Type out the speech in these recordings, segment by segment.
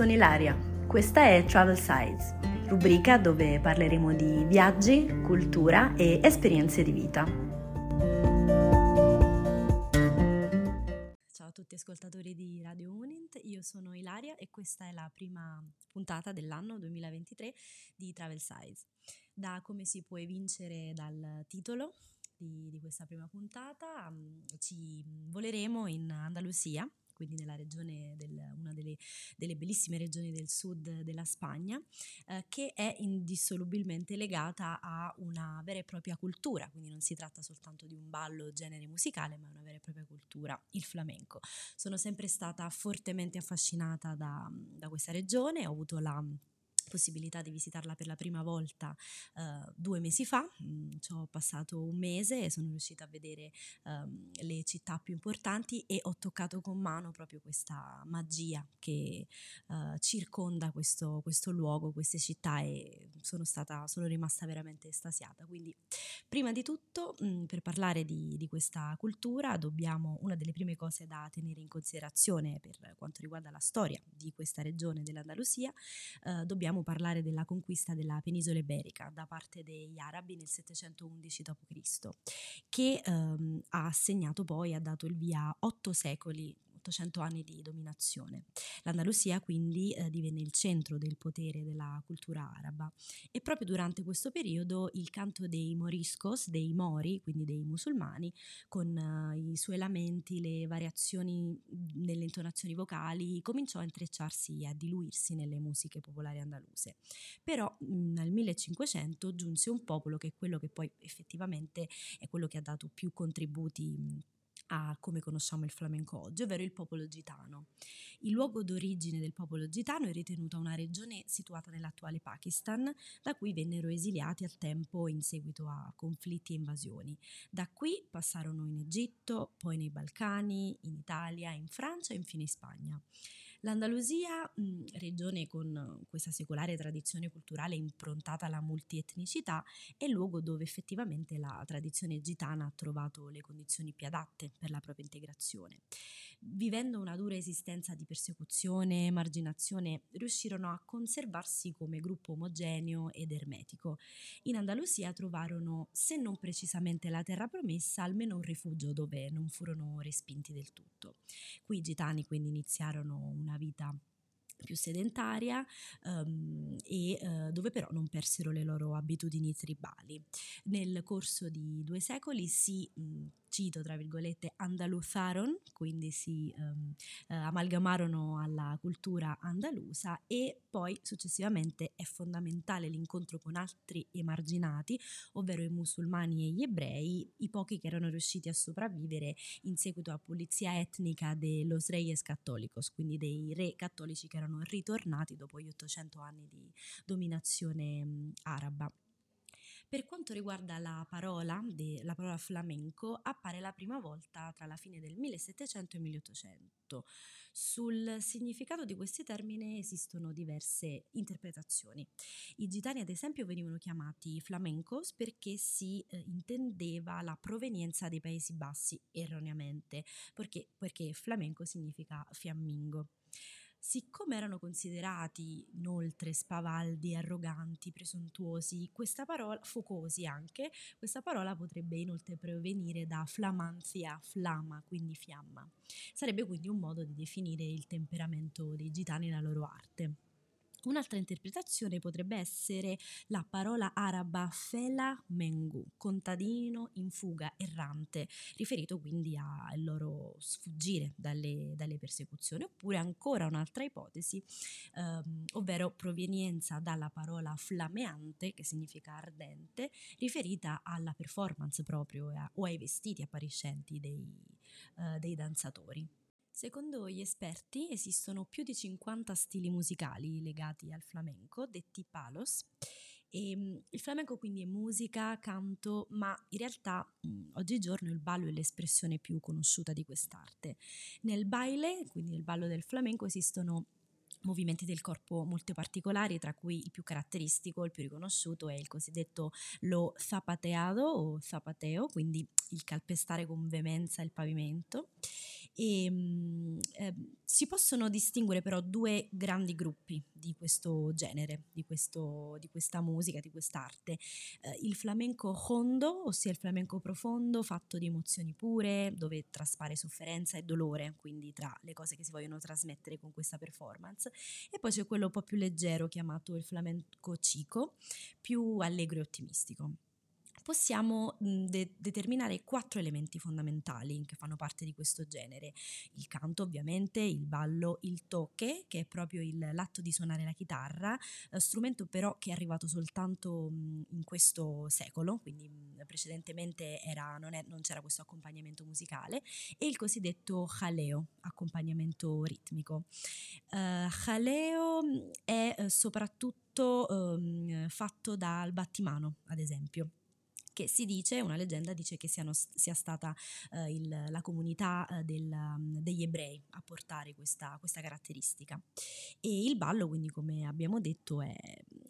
sono Ilaria. Questa è Travel Sides, rubrica dove parleremo di viaggi, cultura e esperienze di vita. Ciao a tutti ascoltatori di Radio Unint, io sono Ilaria e questa è la prima puntata dell'anno 2023 di Travel Sides. Da come si può evincere dal titolo di, di questa prima puntata, mm, ci voleremo in Andalusia quindi nella regione del, una delle, delle, bellissime regioni del sud della Spagna, eh, che è indissolubilmente legata a una vera e propria cultura, quindi non si tratta soltanto di un ballo genere musicale, ma una vera e propria cultura, il flamenco. Sono sempre stata fortemente affascinata da, da questa regione, ho avuto la possibilità di visitarla per la prima volta uh, due mesi fa, mm, ci ho passato un mese e sono riuscita a vedere um, le città più importanti e ho toccato con mano proprio questa magia che uh, circonda questo, questo, luogo, queste città e sono, stata, sono rimasta veramente estasiata. Quindi prima di tutto mh, mm, per parlare di, di questa cultura dobbiamo, una delle prime cose da tenere in considerazione per quanto riguarda la storia di questa regione dell'Andalusia, uh, dobbiamo dobbiamo parlare della conquista della penisola iberica da parte degli arabi nel 711 d.C., che ehm, ha assegnato poi, ha dato il via a otto secoli 800 anni di dominazione. L'Andalusia quindi eh, divenne il centro del potere della cultura araba e proprio durante questo periodo il canto dei moriscos, dei mori, quindi dei musulmani, con uh, i suoi lamenti, le variazioni nelle intonazioni vocali, cominciò a intrecciarsi e a diluirsi nelle musiche popolari andaluse. Però nel 1500 giunse un popolo che è quello che poi effettivamente è quello che ha dato più contributi a come conosciamo il flamenco oggi, ovvero il popolo gitano. Il luogo d'origine del popolo gitano è ritenuta una regione situata nell'attuale Pakistan, da cui vennero esiliati al tempo in seguito a conflitti e invasioni. Da qui passarono in Egitto, poi nei Balcani, in Italia, in Francia e infine in Spagna. L'Andalusia, regione con questa secolare tradizione culturale improntata alla multietnicità, è il luogo dove effettivamente la tradizione gitana ha trovato le condizioni più adatte per la propria integrazione vivendo una dura esistenza di persecuzione e emarginazione, riuscirono a conservarsi come gruppo omogeneo ed ermetico. In Andalusia trovarono, se non precisamente la terra promessa, almeno un rifugio dove non furono respinti del tutto. Qui i gitani quindi iniziarono una vita più sedentaria um, e uh, dove però non persero le loro abitudini tribali. Nel corso di due secoli si mh, cito tra virgolette, andaluzaron, quindi si um, uh, amalgamarono alla cultura andalusa e poi successivamente è fondamentale l'incontro con altri emarginati, ovvero i musulmani e gli ebrei, i pochi che erano riusciti a sopravvivere in seguito a pulizia etnica de los reyes católicos, quindi dei re cattolici che erano ritornati dopo gli 800 anni di dominazione um, araba. Per quanto riguarda la parola, de, la parola flamenco, appare la prima volta tra la fine del 1700 e il 1800. Sul significato di questi termini esistono diverse interpretazioni. I gitani, ad esempio, venivano chiamati flamencos perché si eh, intendeva la provenienza dei Paesi Bassi erroneamente, perché, perché flamenco significa fiammingo. Siccome erano considerati inoltre spavaldi, arroganti, presuntuosi, questa parola, focosi anche, questa parola potrebbe inoltre provenire da flamanzia, flama, quindi fiamma. Sarebbe quindi un modo di definire il temperamento dei gitani nella loro arte. Un'altra interpretazione potrebbe essere la parola araba fela mengu, contadino in fuga, errante, riferito quindi al loro sfuggire dalle, dalle persecuzioni, oppure ancora un'altra ipotesi, ehm, ovvero provenienza dalla parola flammeante, che significa ardente, riferita alla performance proprio o ai vestiti appariscenti dei, eh, dei danzatori. Secondo gli esperti esistono più di 50 stili musicali legati al flamenco, detti palos. E, ehm, il flamenco quindi è musica, canto, ma in realtà mh, oggigiorno il ballo è l'espressione più conosciuta di quest'arte. Nel baile, quindi nel ballo del flamenco, esistono movimenti del corpo molto particolari, tra cui il più caratteristico, il più riconosciuto è il cosiddetto lo zapateado o zapateo, quindi il calpestare con veemenza il pavimento E, mh, eh, si possono distinguere però due grandi gruppi di questo genere, di, questo, di questa musica, di quest'arte. Eh, il flamenco hondo, ossia il flamenco profondo, fatto di emozioni pure, dove traspare sofferenza e dolore, quindi tra le cose che si vogliono trasmettere con questa performance. E poi c'è quello un po' più leggero chiamato il flamenco chico, più allegro e ottimistico possiamo de- determinare quattro elementi fondamentali che fanno parte di questo genere. Il canto ovviamente, il ballo, il tocche, che è proprio il, l'atto di suonare la chitarra, eh, strumento però che è arrivato soltanto mh, in questo secolo, quindi mh, precedentemente era, non, è, non, c'era questo accompagnamento musicale, e il cosiddetto jaleo, accompagnamento ritmico. Uh, jaleo è uh, soprattutto um, fatto dal battimano, ad esempio che si dice, una leggenda dice che siano, sia stata eh, il, la comunità eh, del, um, degli ebrei a portare questa, questa, caratteristica. E il ballo, quindi come abbiamo detto, è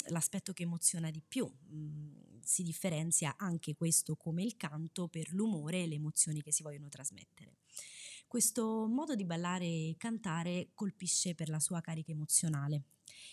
l'aspetto che emoziona di più. Mm, si differenzia anche questo come il canto per l'umore e le emozioni che si vogliono trasmettere. Questo modo di ballare e cantare colpisce per la sua carica emozionale,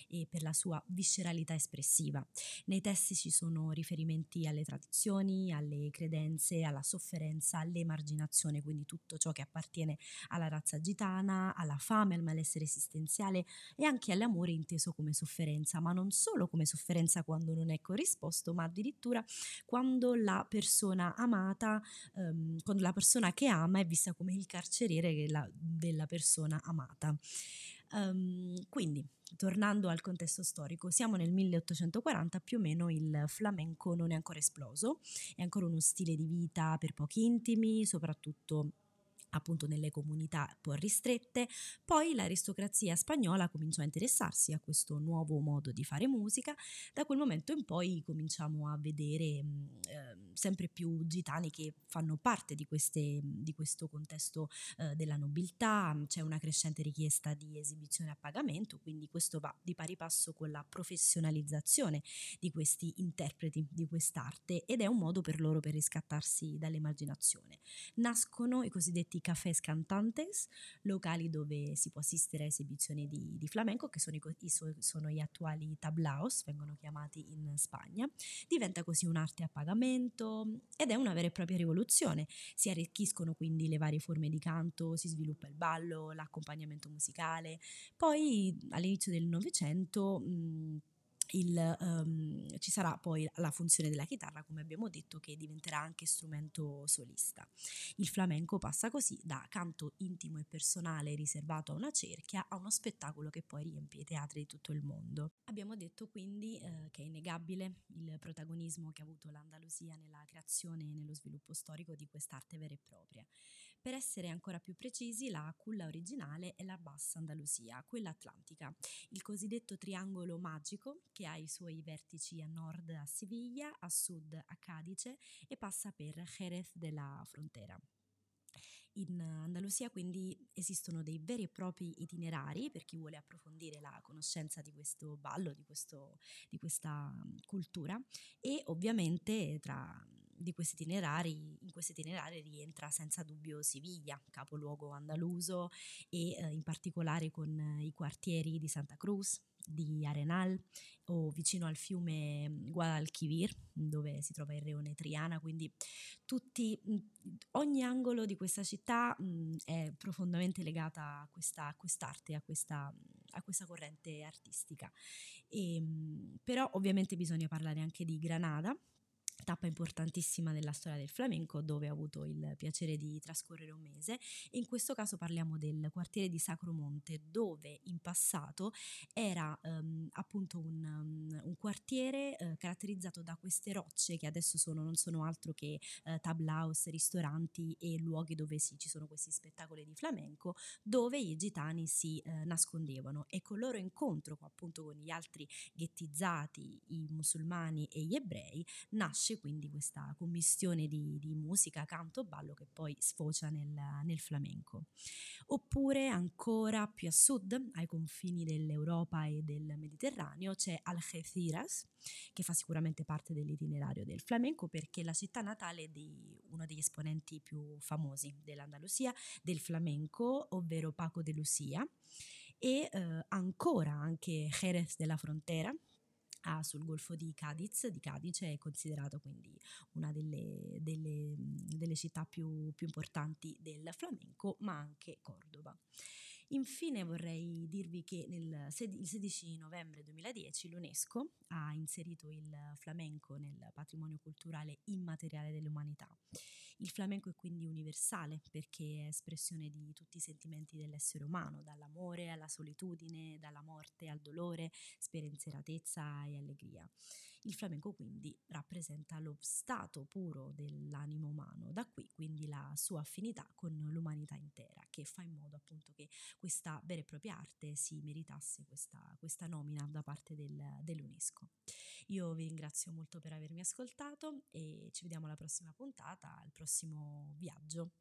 e per la sua visceralità espressiva. Nei testi ci sono riferimenti alle tradizioni, alle credenze, alla sofferenza, all'emarginazione, quindi tutto ciò che appartiene alla razza gitana, alla fame, al malessere esistenziale e anche all'amore inteso come sofferenza, ma non solo come sofferenza quando non è corrisposto, ma addirittura quando la persona amata, ehm, quando la persona che ama è vista come il carceriere della, della persona amata. Um, quindi, tornando al contesto storico, siamo nel 1840, più o meno il flamenco non è ancora esploso, è ancora uno stile di vita per pochi intimi, soprattutto appunto nelle comunità un po' ristrette, poi l'aristocrazia spagnola cominciò a interessarsi a questo nuovo modo di fare musica, da quel momento in poi cominciamo a vedere eh, sempre più gitani che fanno parte di, queste, di questo contesto eh, della nobiltà, c'è una crescente richiesta di esibizione a pagamento, quindi questo va di pari passo con la professionalizzazione di questi interpreti di quest'arte ed è un modo per loro per riscattarsi dall'emarginazione. Nascono i cosiddetti cafés cantantes, locali dove si può assistere a esibizioni di, di flamenco, che sono, i, sono gli attuali tablaos, vengono chiamati in Spagna. Diventa così un'arte a pagamento ed è una vera e propria rivoluzione. Si arricchiscono quindi le varie forme di canto, si sviluppa il ballo, l'accompagnamento musicale. Poi all'inizio del Novecento il, um, ci sarà poi la funzione della chitarra, come abbiamo detto, che diventerà anche strumento solista. Il flamenco passa così da canto intimo e personale riservato a una cerchia a uno spettacolo che poi riempie i teatri di tutto il mondo. Abbiamo detto quindi eh, che è innegabile il protagonismo che ha avuto l'Andalusia nella creazione e nello sviluppo storico di quest'arte vera e propria. Per essere ancora più precisi, la culla originale è la Bassa Andalusia, quella atlantica, il cosiddetto triangolo magico che ha i suoi vertici a nord a Siviglia, a sud a Cadice e passa per Jerez della Frontera. In Andalusia quindi esistono dei veri e propri itinerari per chi vuole approfondire la conoscenza di questo ballo, di, questo, di questa cultura e ovviamente tra di questi itinerari, in questi itinerari rientra senza dubbio Siviglia, capoluogo andaluso e eh, in particolare con eh, i quartieri di Santa Cruz, di Arenal o vicino al fiume Guadalquivir dove si trova il Reone Triana, quindi tutti, ogni angolo di questa città mh, è profondamente legata a, questa, a quest'arte, a questa, a questa corrente artistica. E, però ovviamente bisogna parlare anche di Granada, tappa importantissima nella storia del flamenco dove ho avuto il piacere di trascorrere un mese. In questo caso parliamo del quartiere di Sacromonte dove in passato era um, appunto un, um, un quartiere uh, caratterizzato da queste rocce che adesso sono, non sono altro che uh, tablaus, ristoranti e luoghi dove sì, ci sono questi spettacoli di flamenco dove i gitani si uh, nascondevano. E con loro incontro appunto con gli altri ghettizzati, i musulmani e gli ebrei nasce quindi questa commistione di, di musica, canto, ballo che poi sfocia nel, nel flamenco. Oppure ancora più a sud, ai confini dell'Europa e del Mediterraneo, c'è Algeciras, che fa sicuramente parte dell'itinerario del flamenco perché è la città natale di uno degli esponenti più famosi dell'Andalusia, del flamenco, ovvero Paco de Lucia, e eh, ancora anche Jerez della Frontera, ah, sul golfo di Cadiz, di Cadice, è considerato quindi una delle, delle, delle città più, più importanti del flamenco, ma anche Cordova. Infine vorrei dirvi che nel, il 16 novembre 2010 l'UNESCO ha inserito il flamenco nel patrimonio culturale immateriale dell'umanità. Il flamenco è quindi universale perché è espressione di tutti i sentimenti dell'essere umano, dall'amore alla solitudine, dalla morte al dolore, spensieratezza e allegria. Il flamenco quindi rappresenta lo stato puro dell'animo umano, da qui quindi la sua affinità con l'umanità intera, che fa in modo appunto che questa vera e propria arte si meritasse questa, questa nomina da parte del, dell'UNESCO. Io vi ringrazio molto per avermi ascoltato e ci vediamo alla prossima puntata, al prossimo viaggio.